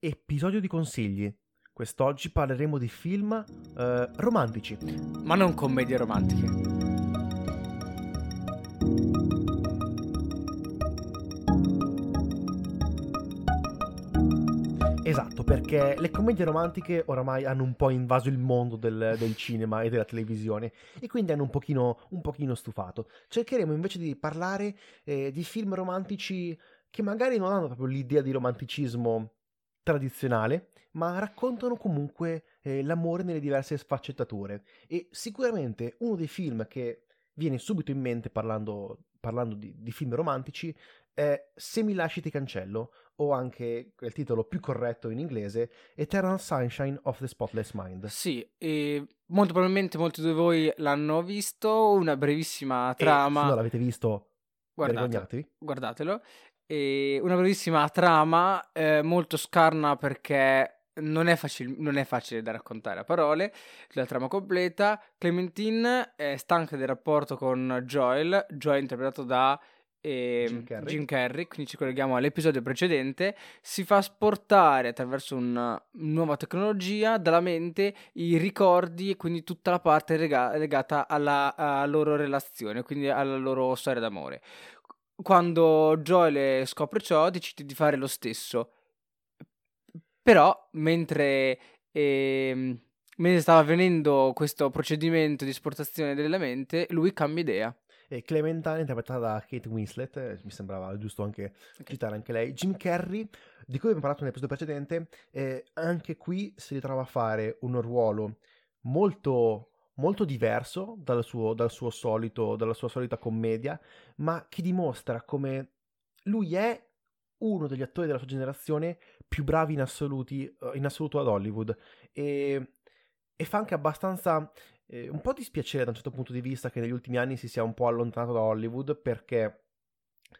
Episodio di consigli. Quest'oggi parleremo di film eh, romantici. Ma non commedie romantiche. Esatto, perché le commedie romantiche oramai hanno un po' invaso il mondo del, del cinema e della televisione e quindi hanno un pochino, un pochino stufato. Cercheremo invece di parlare eh, di film romantici che magari non hanno proprio l'idea di romanticismo tradizionale, ma raccontano comunque eh, l'amore nelle diverse sfaccettature. E sicuramente uno dei film che viene subito in mente parlando, parlando di, di, film romantici è Se mi lasci ti cancello, o anche il titolo più corretto in inglese, Eternal Sunshine of the Spotless Mind. Sì, e molto probabilmente molti di voi l'hanno visto, una brevissima trama. E se non l'avete visto, Guardate. Guardatelo. E una brevissima trama eh, molto scarna perché non è, facile, non è, facile da raccontare a parole. La trama completa. Clementine è stanca del rapporto con Joel. Joel interpretato da eh, Jim, Carrey. Jim, Carrey. quindi ci colleghiamo all'episodio precedente, si fa sportare attraverso una nuova tecnologia dalla mente i ricordi e quindi tutta la parte lega- legata alla, alla, loro relazione, quindi alla loro storia d'amore. Quando Joel scopre ciò, decide di fare lo stesso. Però, mentre, eh, mentre stava avvenendo questo procedimento di esportazione della mente, lui cambia idea. E Clementine, interpretata da Kate Winslet, eh, mi sembrava giusto anche okay. citare anche lei. Jim Carrey, di cui abbiamo parlato nell'episodio precedente, eh, anche qui si ritrova a fare un ruolo molto molto diverso dal suo, dal suo solito, dalla sua solita commedia, ma che dimostra come lui è uno degli attori della sua generazione più bravi in, assoluti, eh, in assoluto ad Hollywood. E, e fa anche abbastanza eh, un po' dispiacere da un certo punto di vista che negli ultimi anni si sia un po' allontanato da Hollywood perché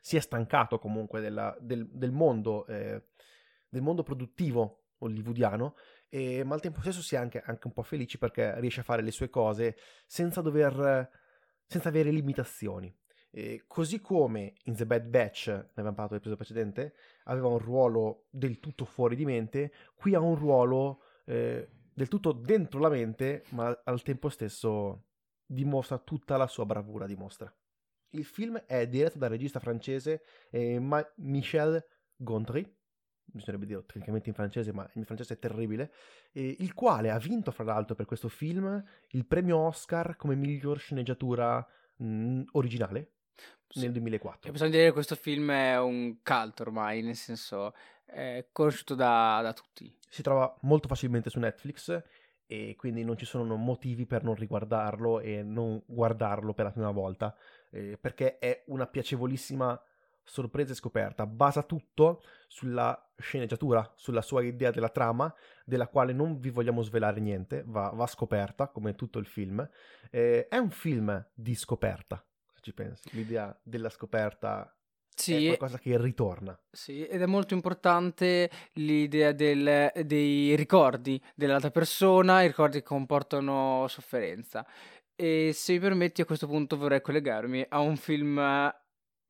si è stancato comunque della, del, del, mondo, eh, del mondo produttivo hollywoodiano e, ma al tempo stesso si è anche, anche, un po' felici perché riesce a fare le sue cose senza dover senza avere limitazioni. E così come in The Bad Batch, ne avevamo parlato nell'episodio precedente, aveva un ruolo del tutto fuori di mente, qui ha un ruolo eh, del tutto dentro la mente, ma al tempo stesso dimostra tutta la sua bravura. Dimostra. Il film è diretto dal regista francese eh, Michel Gondry, bisognerebbe dire tecnicamente in francese, ma il mio francese è terribile, eh, il quale ha vinto, fra l'altro, per questo film il premio Oscar come miglior sceneggiatura mh, originale sì. nel 2004. E possiamo dire che questo film è un cult ormai, nel senso è conosciuto da, da tutti. Si trova molto facilmente su Netflix e quindi non ci sono motivi per non riguardarlo e non guardarlo per la prima volta, eh, perché è una piacevolissima sorpresa e scoperta. Basa tutto sulla sceneggiatura, sulla sua idea della trama, della quale non vi vogliamo svelare niente, va, va scoperta come tutto il film. Eh, è un film di scoperta, se ci pensi. L'idea della scoperta sì, è qualcosa che ritorna. Sì, ed è molto importante l'idea del, dei ricordi dell'altra persona, i ricordi che comportano sofferenza. E se mi permetti, a questo punto vorrei collegarmi a un film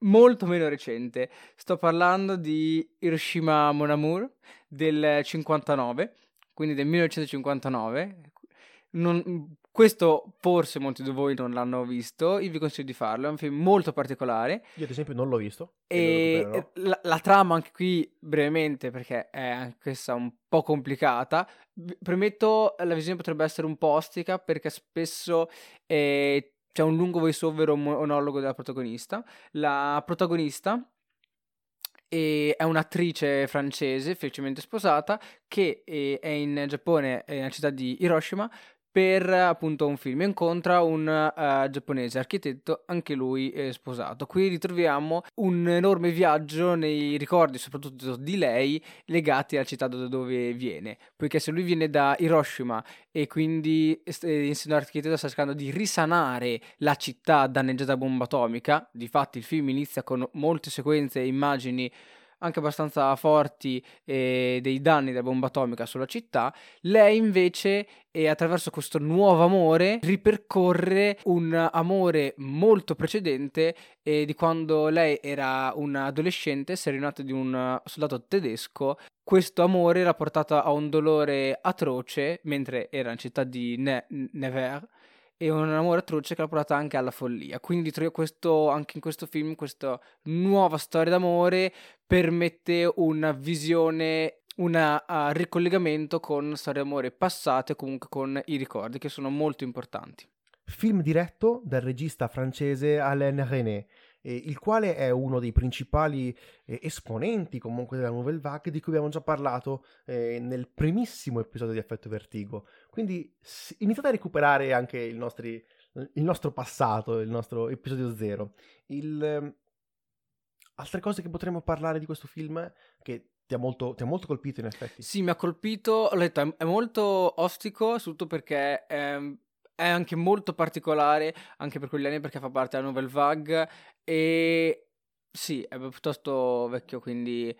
molto meno recente. Sto parlando di Hiroshima Mon Amour del 59, quindi del 1959. Non, questo forse molti di voi non l'hanno visto, io vi consiglio di farlo, è un film molto particolare. Io ad esempio non l'ho visto. E la, la, trama anche qui brevemente, perché è anche questa un po' complicata, premetto la visione potrebbe essere un po' ostica perché spesso eh, c'è un lungo voiceover o monologo della protagonista. La protagonista è un'attrice francese, felicemente sposata, che è in Giappone, nella città di Hiroshima, per appunto un film. Incontra un uh, giapponese architetto, anche lui eh, sposato. Qui ritroviamo un enorme viaggio nei ricordi, soprattutto di lei, legati alla città da dove viene. Poiché se lui viene da Hiroshima e quindi eh, essendo architetto sta cercando di risanare la città danneggiata da bomba atomica, difatti il film inizia con molte sequenze e immagini anche abbastanza forti eh, dei danni della bomba atomica sulla città, lei invece e attraverso questo nuovo amore ripercorre un amore molto precedente eh, di quando lei era un'adolescente, serenata di un soldato tedesco. Questo amore l'ha portata a un dolore atroce mentre era in città di ne- Nevers e un amore atroce che l'ha portata anche alla follia. Quindi trovo questo, anche in questo film, questa nuova storia d'amore permette una visione, un uh, ricollegamento con storie d'amore passate, comunque con i ricordi, che sono molto importanti. Film diretto dal regista francese Alain René, eh, il quale è uno dei principali eh, esponenti comunque della Nouvelle Vague di cui abbiamo già parlato eh, nel primissimo episodio di Affetto Vertigo. Quindi iniziate a recuperare anche il, nostri, il, nostro passato, il nostro episodio zero. Il, ehm, altre cose che potremmo parlare di questo film che ti ha, molto, ti ha molto colpito in effetti? Sì, mi ha colpito, ho detto, è molto ostico, soprattutto perché... Ehm è anche molto particolare anche per quegli anni perché fa parte della Nouvelle Vague e sì, è piuttosto vecchio, quindi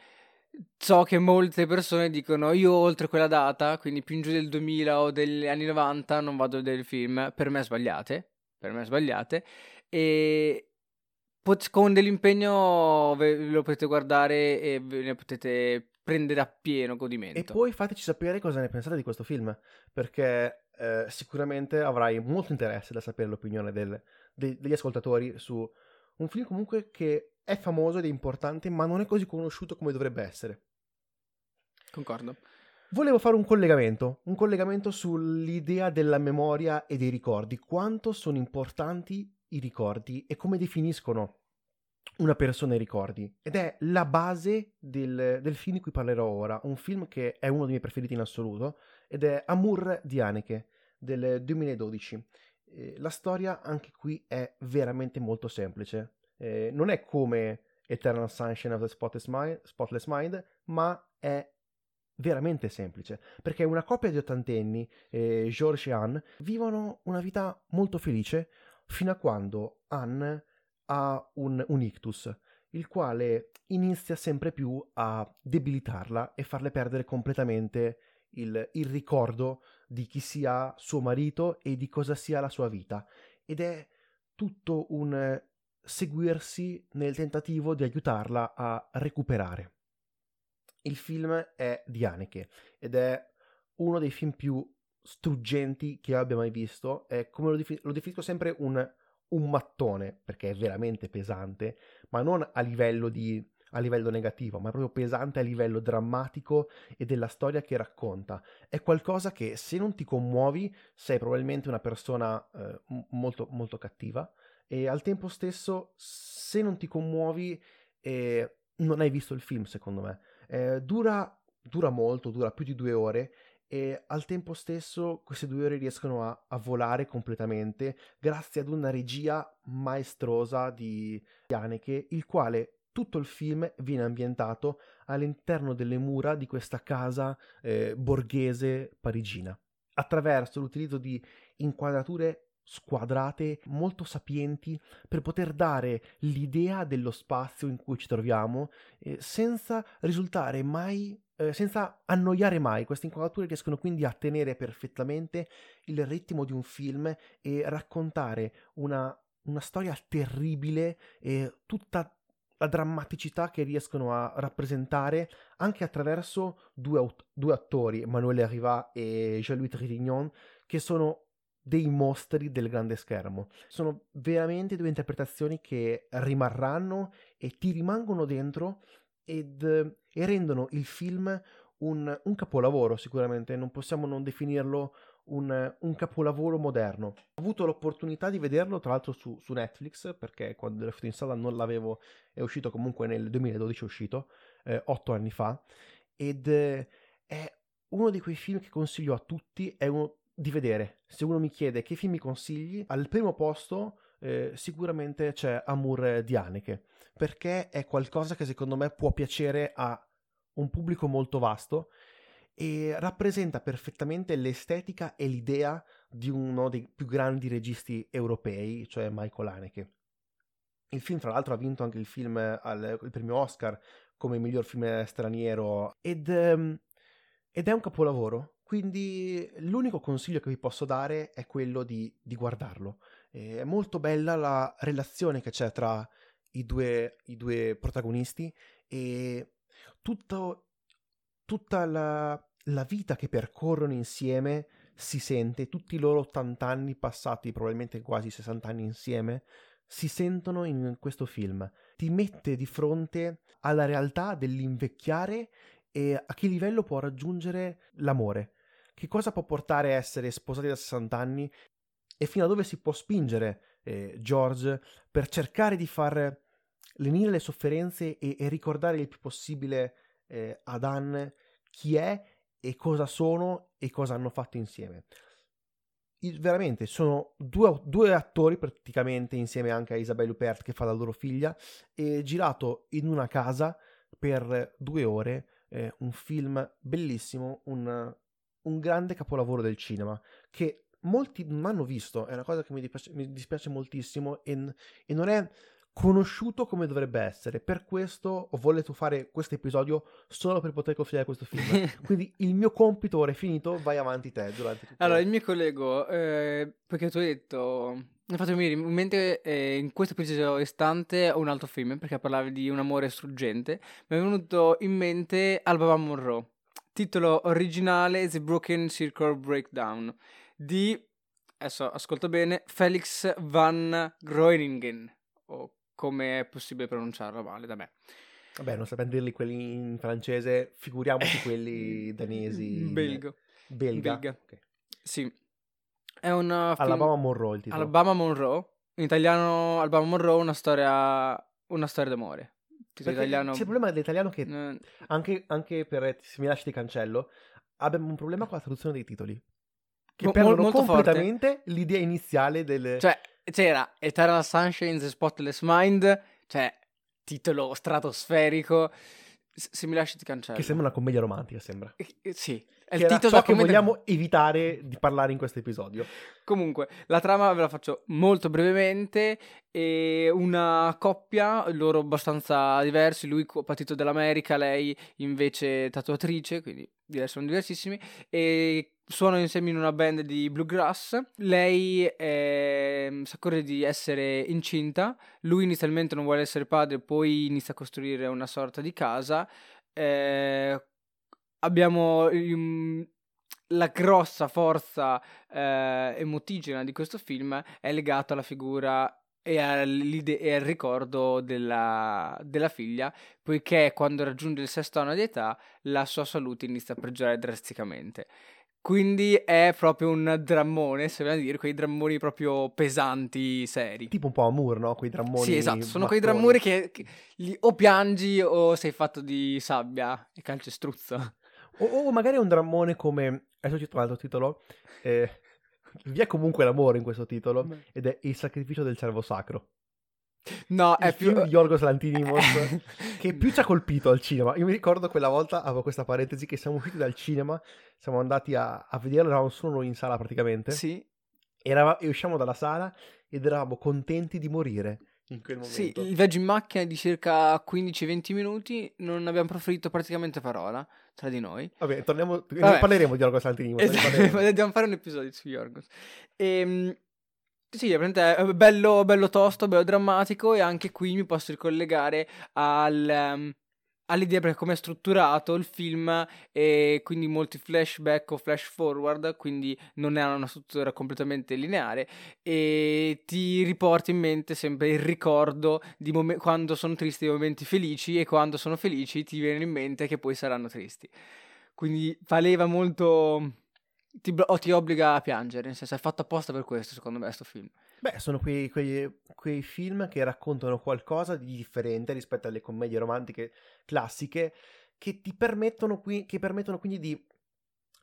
so che molte persone dicono io oltre quella data, quindi più in giù del 2000 o degli anni 90 non vado a vedere il film, per me sbagliate, per me sbagliate e con dell'impegno ve lo potete guardare e ve ne potete prendere a pieno godimento. E poi fateci sapere cosa ne pensate di questo film, perché eh, sicuramente avrai molto interesse da sapere l'opinione del, de, degli ascoltatori su un film comunque che è famoso ed è importante, ma non è così conosciuto come dovrebbe essere. Concordo. Volevo fare un collegamento, un collegamento sull'idea della memoria e dei ricordi, quanto sono importanti i ricordi e come definiscono una persona i ricordi. Ed è la base del, del, film di cui parlerò ora, un film che è uno dei miei preferiti in assoluto, ed è Amour di Haneke del 2012. Eh, la storia anche qui è veramente molto semplice. Eh, non è come Eternal Sunshine of the Spotless Mind, Spotless Mind, ma è veramente semplice, perché una coppia di ottantenni, eh, George e Anne, vivono una vita molto felice fino a quando Anne ha un, un ictus, il quale inizia sempre più a debilitarla e farle perdere completamente il, il ricordo di chi sia suo marito e di cosa sia la sua vita. Ed è tutto un seguirsi nel tentativo di aiutarla a recuperare. Il film è di Haneke ed è uno dei film più struggenti che abbia mai visto. È, come lo, defin- lo definisco sempre un, un mattone, perché è veramente pesante, ma non a livello di a livello negativo, ma proprio pesante a livello drammatico e della storia che racconta. È qualcosa che se non ti commuovi sei probabilmente una persona eh, molto, molto cattiva e al tempo stesso se non ti commuovi eh, non hai visto il film secondo me. Eh, dura, dura molto, dura più di due ore e al tempo stesso queste due ore riescono a, a, volare completamente grazie ad una regia maestrosa di Haneke, il quale tutto il film viene ambientato all'interno delle mura di questa casa eh, borghese parigina, attraverso l'utilizzo di inquadrature squadrate molto sapienti per poter dare l'idea dello spazio in cui ci troviamo eh, senza risultare mai eh, senza annoiare mai. Queste inquadrature riescono quindi a tenere perfettamente il ritmo di un film e raccontare una, una storia terribile e tutta la drammaticità che riescono a rappresentare anche attraverso due, aut- due attori, Emmanuel Riva e Jean-Louis Trintignant, che sono dei mostri del grande schermo. Sono veramente due interpretazioni che rimarranno e ti rimangono dentro ed, e rendono il film un, un, capolavoro sicuramente, non possiamo non definirlo un, un, capolavoro moderno. Ho avuto l'opportunità di vederlo tra l'altro su, su Netflix perché quando l'ho fatto in sala non l'avevo, è uscito comunque nel 2012 è uscito, eh, otto anni fa, ed eh, è uno di quei film che consiglio a tutti, è uno di vedere. Se uno mi chiede che film mi consigli, al primo posto eh, sicuramente c'è Amour di Haneke, perché è qualcosa che secondo me può piacere a un pubblico molto vasto e rappresenta perfettamente l'estetica e l'idea di uno dei più grandi registi europei, cioè Michael Haneke. Il film, fra l'altro, ha vinto anche il film al il premio Oscar come miglior film straniero ed, ehm, ed è un capolavoro. Quindi l'unico consiglio che vi posso dare è quello di, di guardarlo. è molto bella la relazione che c'è tra i due, i due protagonisti e tutto, tutta la, la vita che percorrono insieme si sente, tutti i loro 80 anni passati, probabilmente quasi 60 anni insieme, si sentono in questo film. Ti mette di fronte alla realtà dell'invecchiare e a che livello può raggiungere l'amore. Che cosa può portare a essere sposati da 60 anni e fino a dove si può spingere eh, George per cercare di far lenire le sofferenze e, e ricordare il più possibile eh, ad Anne chi è e cosa sono e cosa hanno fatto insieme. Il, veramente sono due, due, attori praticamente insieme anche a Isabelle Huppert che fa la loro figlia e girato in una casa per due ore eh, un film bellissimo un, un, grande capolavoro del cinema che molti non hanno visto è una cosa che mi dispiace, mi dispiace moltissimo e, e non è conosciuto come dovrebbe essere. Per questo ho voluto fare questo episodio solo per poter consigliare questo film. Quindi il mio compito ora è finito, vai avanti te durante tutto. Allora, il mio collego, eh, perché tu hai detto... Mi ha fatto venire in mente eh, in questo preciso istante un altro film perché parlavi di un amore struggente. Mi è venuto in mente Alba Monroe, titolo originale The Broken Circle Breakdown di, adesso ascolto bene, Felix van Groeningen o come è possibile pronunciarlo male da me. Vabbè, non sapendo dirli quelli in francese, figuriamoci quelli danesi. Belga. Belga. Belga. Okay. Sì. È un film... Alabama Monroe il titolo. Alabama Monroe. In italiano Alabama Monroe una storia una storia d'amore. Italiano... C'è il problema dell'italiano che eh... anche, anche, per se mi lasci di cancello abbiamo un problema con la traduzione dei titoli. Che Mo- perdono completamente forte. l'idea iniziale del... Cioè, c'era Eternal Sunshine The Spotless Mind, cioè titolo stratosferico. Se mi lasci ti cancello. Che sembra una commedia romantica, sembra. Eh, sì. È il titolo ciò che commedia... vogliamo evitare di parlare in questo episodio. Comunque, la trama ve la faccio molto brevemente. E una coppia, loro abbastanza diversi. Lui patito dell'America, lei invece tatuatrice, quindi sono diversissimi. E suonano insieme in una band di bluegrass. Lei eh, si accorge di essere incinta. Lui inizialmente non vuole essere padre, poi inizia a costruire una sorta di casa. Eh, abbiamo um, la grossa forza eh, emotigena di questo film è legata alla figura e al ricordo della, della, figlia, poiché quando raggiunge il sesto anno di età la sua salute inizia a peggiorare drasticamente. Quindi è proprio un drammone, se vogliamo dire, quei drammoni proprio pesanti, seri. Tipo un po' Amour, no? Quei drammoni. Sì, esatto, sono mattoni. quei drammoni che, che li, o piangi o sei fatto di sabbia e calcestruzzo. O, o magari è un drammone come... Adesso cito un altro titolo. Eh, vi è comunque l'amore in questo titolo ed è Il sacrificio del cervo sacro. No, il è più di Yorgos Lantinimos che più ci ha colpito al cinema. Io mi ricordo quella volta, avevo questa parentesi, che siamo usciti dal cinema, siamo andati a, a vederlo, eravamo solo noi in sala praticamente. Sì. Erava, e usciamo dalla sala ed eravamo contenti di morire in quel momento. Sì, il viaggio in macchina di circa 15-20 minuti, non abbiamo proferito praticamente parola tra di noi. Vabbè, torniamo, Vabbè. parleremo di Yorgos Lantinimos. Esatto, dobbiamo fare un episodio su Yorgos. Ehm... Sì, è bello, bello tosto, bello drammatico e anche qui mi posso ricollegare al, um, all'idea per come è strutturato il film e quindi molti flashback o flash forward, quindi non è una struttura completamente lineare e ti riporta in mente sempre il ricordo di mom- quando sono tristi dei momenti felici e quando sono felici ti viene in mente che poi saranno tristi. Quindi valeva molto ti, o ti obbliga a piangere, nel senso è fatto apposta per questo, secondo me, questo film. Beh, sono quei, quei, quei, film che raccontano qualcosa di differente rispetto alle commedie romantiche classiche, che ti permettono, qui, che permettono quindi di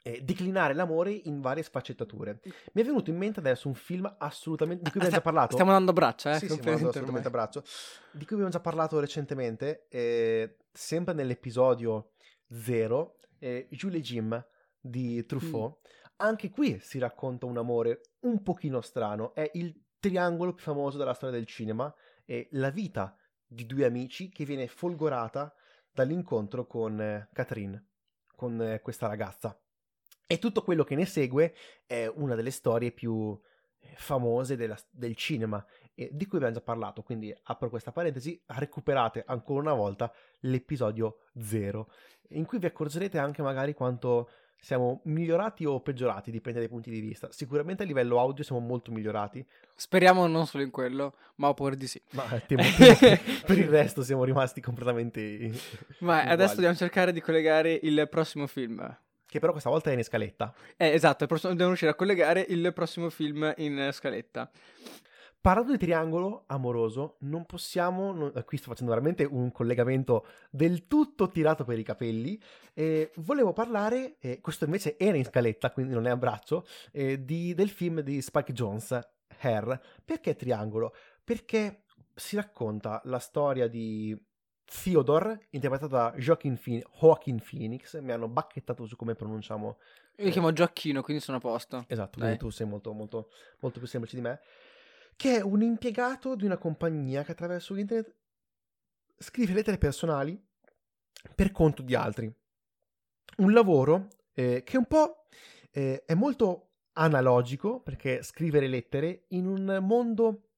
eh, declinare l'amore in varie sfaccettature. Mi è venuto in mente adesso un film assolutamente di cui abbiamo già parlato. Stiamo dando braccia, eh? Sì, stiamo dando assolutamente a braccio. Di cui abbiamo già parlato recentemente, eh, sempre nell'episodio 0, eh, Julie e Jim di Truffaut. Mm. Anche qui si racconta un amore un pochino strano, è il triangolo più famoso della storia del cinema è la vita di due amici che viene folgorata dall'incontro con eh, Catherine, con eh, questa ragazza. E tutto quello che ne segue è una delle storie più eh, famose della, del cinema eh, di cui abbiamo già parlato, quindi apro questa parentesi, recuperate ancora una volta l'episodio 0, in cui vi accorgerete anche magari quanto siamo migliorati o peggiorati, dipende dai punti di vista. Sicuramente a livello audio siamo molto migliorati. Speriamo non solo in quello, ma pure di sì. Ma temo, temo per il resto siamo rimasti completamente... Ma adesso dobbiamo cercare di collegare il prossimo film che però questa volta è in scaletta. Eh, esatto, dobbiamo riuscire a collegare il prossimo film in scaletta. Parlando di triangolo amoroso, non possiamo, non, eh, qui sto facendo veramente un collegamento del tutto tirato per i capelli, eh, volevo parlare, eh, questo invece era in scaletta, quindi non è a braccio, eh, di, del film di Spike Jones, Hair. Perché triangolo? Perché si racconta la storia di Theodore, interpretato da Joaquin, Phoen- Joaquin Phoenix, mi hanno bacchettato su come pronunciamo. Io mi chiamo Gioacchino, quindi sono a posto. Esatto, quindi tu sei molto, molto, molto più semplice di me. Che è un impiegato di una compagnia che attraverso internet scrive lettere personali per conto di altri. Un lavoro eh, che un po' eh, è molto analogico, perché scrivere lettere in un mondo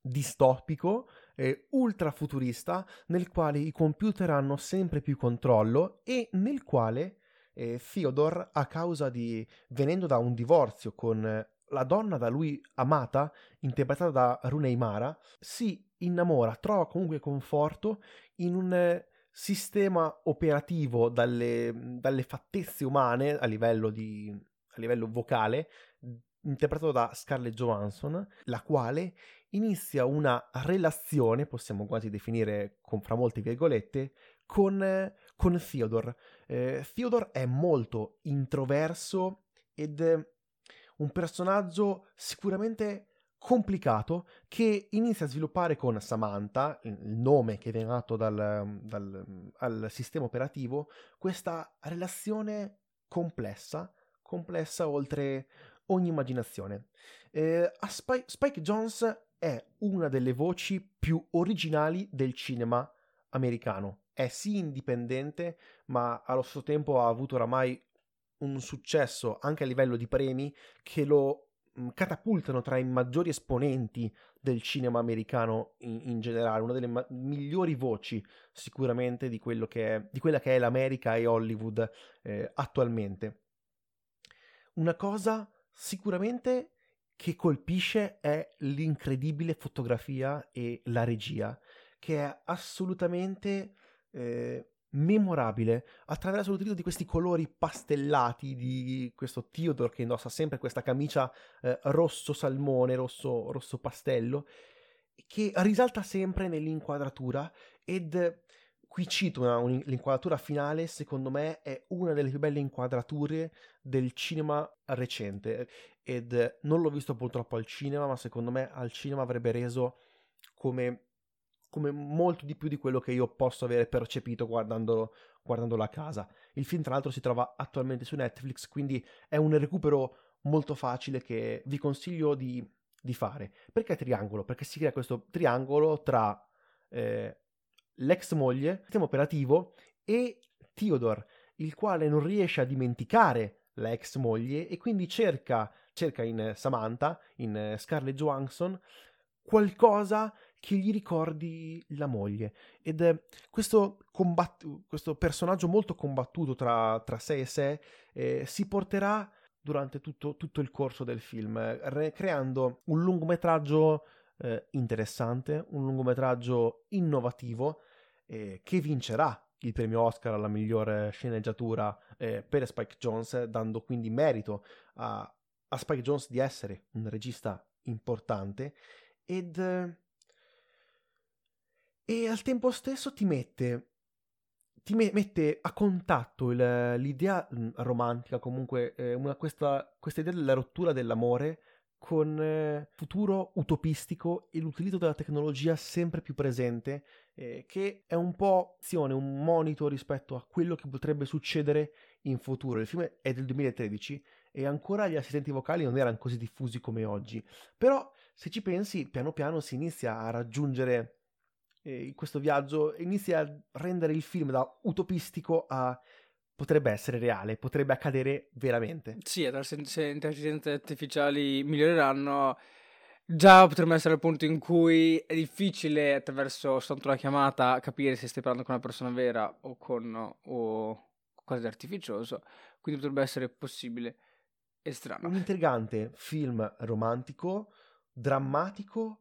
distopico eh, ultra futurista nel quale i computer hanno sempre più controllo e nel quale eh, Theodore, a causa di venendo da un divorzio con la donna da lui amata, interpretata da Runei Mara, si innamora, trova comunque conforto in un eh, sistema operativo dalle, dalle fattezze umane a livello, di, a livello vocale, interpretato da Scarlett Johansson, la quale inizia una relazione, possiamo quasi definire con fra molte virgolette, con, con Theodore. Eh, Theodore è molto introverso ed un personaggio sicuramente complicato che inizia a sviluppare con Samantha, il nome che viene dato dal, dal, al sistema operativo, questa relazione complessa, complessa oltre ogni immaginazione. Eh, Spike, Spike Jones è una delle voci più originali del cinema americano. È sì indipendente, ma allo stesso tempo ha avuto oramai un successo anche a livello di premi che lo mm, catapultano tra i maggiori esponenti del cinema americano in, in generale, una delle ma- migliori voci sicuramente di, è, di, quella che è l'America e Hollywood eh, attualmente. Una cosa sicuramente che colpisce è l'incredibile fotografia e la regia, che è assolutamente eh, memorabile attraverso l'utilizzo di questi colori pastellati di questo Theodore che indossa sempre questa camicia eh, rosso salmone, rosso, rosso pastello, che risalta sempre nell'inquadratura ed qui cito una, un, l'inquadratura finale, secondo me è una delle più belle inquadrature del cinema recente ed non l'ho visto purtroppo al cinema, ma secondo me al cinema avrebbe reso come come molto di più di quello che io posso avere percepito guardandolo, guardandolo a casa. Il film, tra l'altro, si trova attualmente su Netflix, quindi è un recupero molto facile che vi consiglio di, di fare. Perché triangolo? Perché si crea questo triangolo tra eh, l'ex moglie, il sistema operativo e Theodore, il quale non riesce a dimenticare la ex moglie e quindi cerca, cerca in Samantha, in Scarlett Johansson, qualcosa che gli ricordi la moglie. Ed è questo, combattu- questo personaggio molto combattuto tra, tra sé e sé eh, si porterà durante tutto, tutto, il corso del film, re- creando un lungometraggio eh, interessante, un lungometraggio innovativo eh, che vincerà il premio Oscar alla migliore sceneggiatura eh, per Spike Jones, dando quindi merito a, a Spike Jones di essere un regista importante ed e al tempo stesso ti mette ti me- mette a contatto il, l'idea mh, romantica, comunque eh, una, questa, questa, idea della rottura dell'amore con eh, futuro utopistico e l'utilizzo della tecnologia sempre più presente, eh, che è un po' un monito rispetto a quello che potrebbe succedere in futuro, il film è del 2013 e ancora gli assistenti vocali non erano così diffusi come oggi. Però se ci pensi, piano piano si inizia a raggiungere eh, questo viaggio, inizia a rendere il film da utopistico a potrebbe essere reale, potrebbe accadere veramente. Sì, se le intelligenze artificiali miglioreranno, già potremmo essere al punto in cui è difficile attraverso soltanto la chiamata capire se stai parlando con una persona vera o con o qualcosa di artificioso, quindi potrebbe essere possibile e strano. Un intrigante film romantico, drammatico,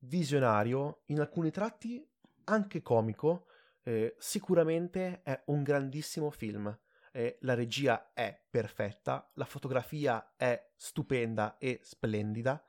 visionario, in alcuni tratti anche comico, eh, sicuramente è un grandissimo film. Eh, la regia è perfetta, la fotografia è stupenda e splendida.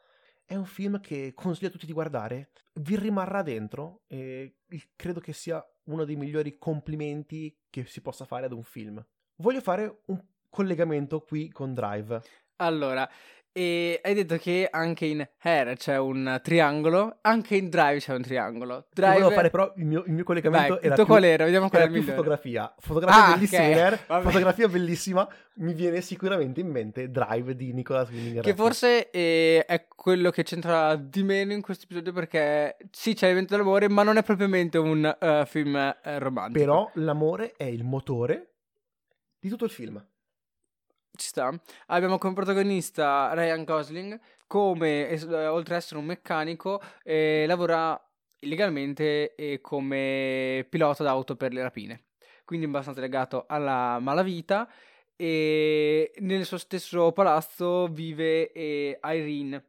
È un film che consiglio a tutti di guardare, vi rimarrà dentro e credo che sia uno dei migliori complimenti che si possa fare ad un film. Voglio fare un collegamento qui con Drive. Allora, e hai detto che anche in Hair c'è un triangolo, anche in Drive c'è un triangolo. Drive... Volevo fare però il mio, il mio collegamento Vai, era più, qual era? Vediamo qual era più fotografia. Fotografia ah, bellissima okay. in Hair, fotografia bellissima, mi viene sicuramente in mente Drive di Nicolas Winding Che forse è, è, quello che c'entra di meno in questo episodio perché sì c'è l'evento dell'amore ma non è propriamente un uh, film uh, romantico. Però l'amore è il motore di tutto il film ci sta. Abbiamo come protagonista Ryan Gosling, come eh, oltre ad essere un meccanico, eh, lavora illegalmente eh, come pilota d'auto per le rapine. Quindi abbastanza legato alla malavita. E nel suo stesso palazzo vive eh, Irene,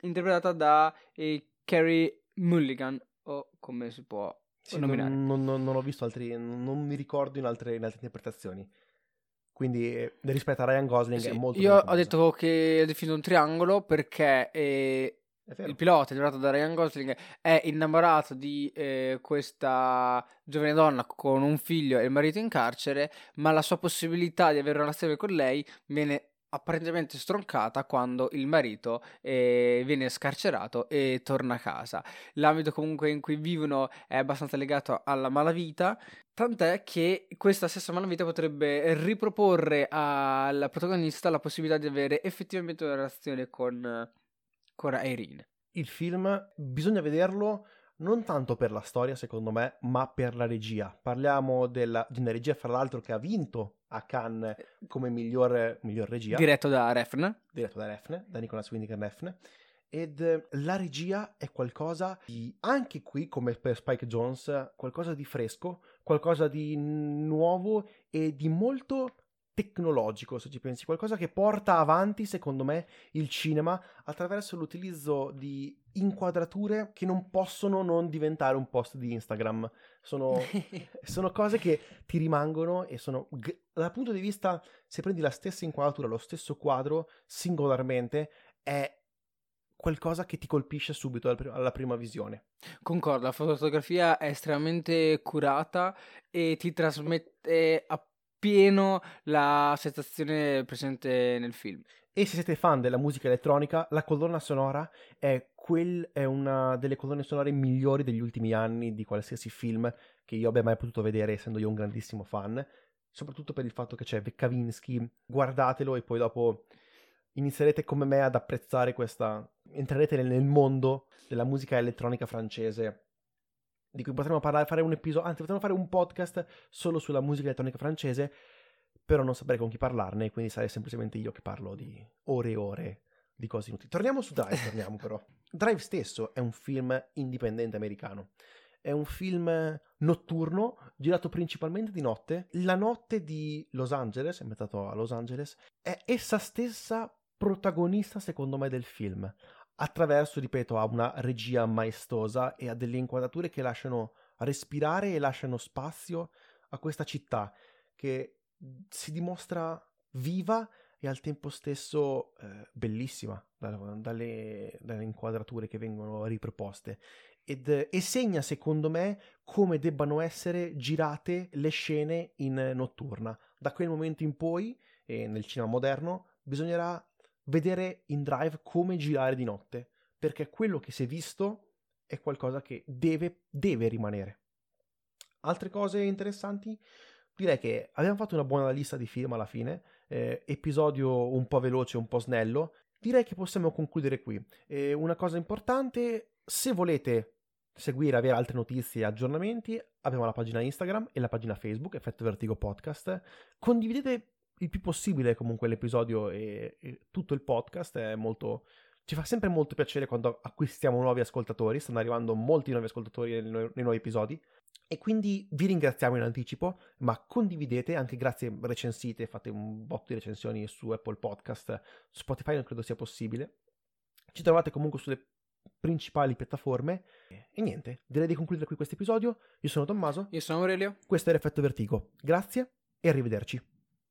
interpretata da eh, Carrie Mulligan, o come si può sì, nominare. Non, non, non, ho visto altri, non mi ricordo in altre, in altre interpretazioni. Quindi eh, rispetto a Ryan Gosling sì, è molto Io ho detto che ho definito un triangolo perché eh, il pilota, interpretato da Ryan Gosling, è innamorato di eh, questa giovane donna con un figlio e il marito in carcere, ma la sua possibilità di avere una relazione con lei viene apparentemente stroncata quando il marito eh, viene scarcerato e torna a casa. L'ambito comunque in cui vivono è abbastanza legato alla malavita, tant'è che questa stessa malavita potrebbe riproporre al protagonista la possibilità di avere effettivamente una relazione con, con Irene. Il film bisogna vederlo non tanto per la storia, secondo me, ma per la regia. Parliamo della, di una regia, fra l'altro, che ha vinto a Cannes come miglior, miglior regia. Diretto da Refn. Diretto da Refn, da Nicolas Winding Refn. Ed la regia è qualcosa di, anche qui come per Spike Jones, qualcosa di fresco, qualcosa di nuovo e di molto tecnologico, se ci pensi, qualcosa che porta avanti, secondo me, il cinema attraverso l'utilizzo di inquadrature che non possono non diventare un post di Instagram. Sono, sono cose che ti rimangono e sono, dal punto di vista, se prendi la stessa inquadratura, lo stesso quadro, singolarmente, è qualcosa che ti colpisce subito alla prima visione. Concordo, la fotografia è estremamente curata e ti trasmette appieno la sensazione presente nel film. E se siete fan della musica elettronica, la colonna sonora è, quel, è una delle colonne sonore migliori degli ultimi anni di qualsiasi film che io abbia mai potuto vedere, essendo io un grandissimo fan. Soprattutto per il fatto che c'è Kavinsky, guardatelo e poi dopo inizierete come me ad apprezzare questa. Entrerete nel mondo della musica elettronica francese di cui potremmo parlare, fare un episodio, anzi potremmo fare un podcast solo sulla musica elettronica francese, però non saprei con chi parlarne, quindi sarei semplicemente io che parlo di ore e ore di cose inutili. Torniamo su Drive, torniamo però. Drive stesso è un film indipendente americano. È un film notturno, girato principalmente di notte. La notte di Los Angeles, è ambientato a Los Angeles, è essa stessa protagonista, secondo me, del film. Attraverso, ripeto, a una regia maestosa e a delle inquadrature che lasciano respirare e lasciano spazio a questa città che si dimostra viva e al tempo stesso eh, bellissima dalle, dalle, inquadrature che vengono riproposte ed, e segna secondo me come debbano essere girate le scene in notturna. Da quel momento in poi, e nel cinema moderno, bisognerà vedere in drive come girare di notte, perché quello che si è visto è qualcosa che deve, deve rimanere. Altre cose interessanti? direi che abbiamo fatto una buona lista di film alla fine, eh, episodio un po' veloce, un po' snello. Direi che possiamo concludere qui. Eh, una cosa importante, se volete seguire, avere altre notizie e aggiornamenti, abbiamo la pagina Instagram e la pagina Facebook, Effetto Vertigo Podcast. Condividete il più possibile comunque l'episodio e, e tutto il podcast, è molto ci fa sempre molto piacere quando acquistiamo nuovi ascoltatori, stanno arrivando molti nuovi ascoltatori nei, nei, nuovi episodi e quindi vi ringraziamo in anticipo, ma condividete, anche grazie, recensite, fate un botto di recensioni su Apple Podcast, Spotify non credo sia possibile. Ci trovate comunque sulle principali piattaforme. E niente, direi di concludere qui questo episodio. Io sono Tommaso. Io sono Aurelio. Questo è l'effetto Vertigo. Grazie e arrivederci.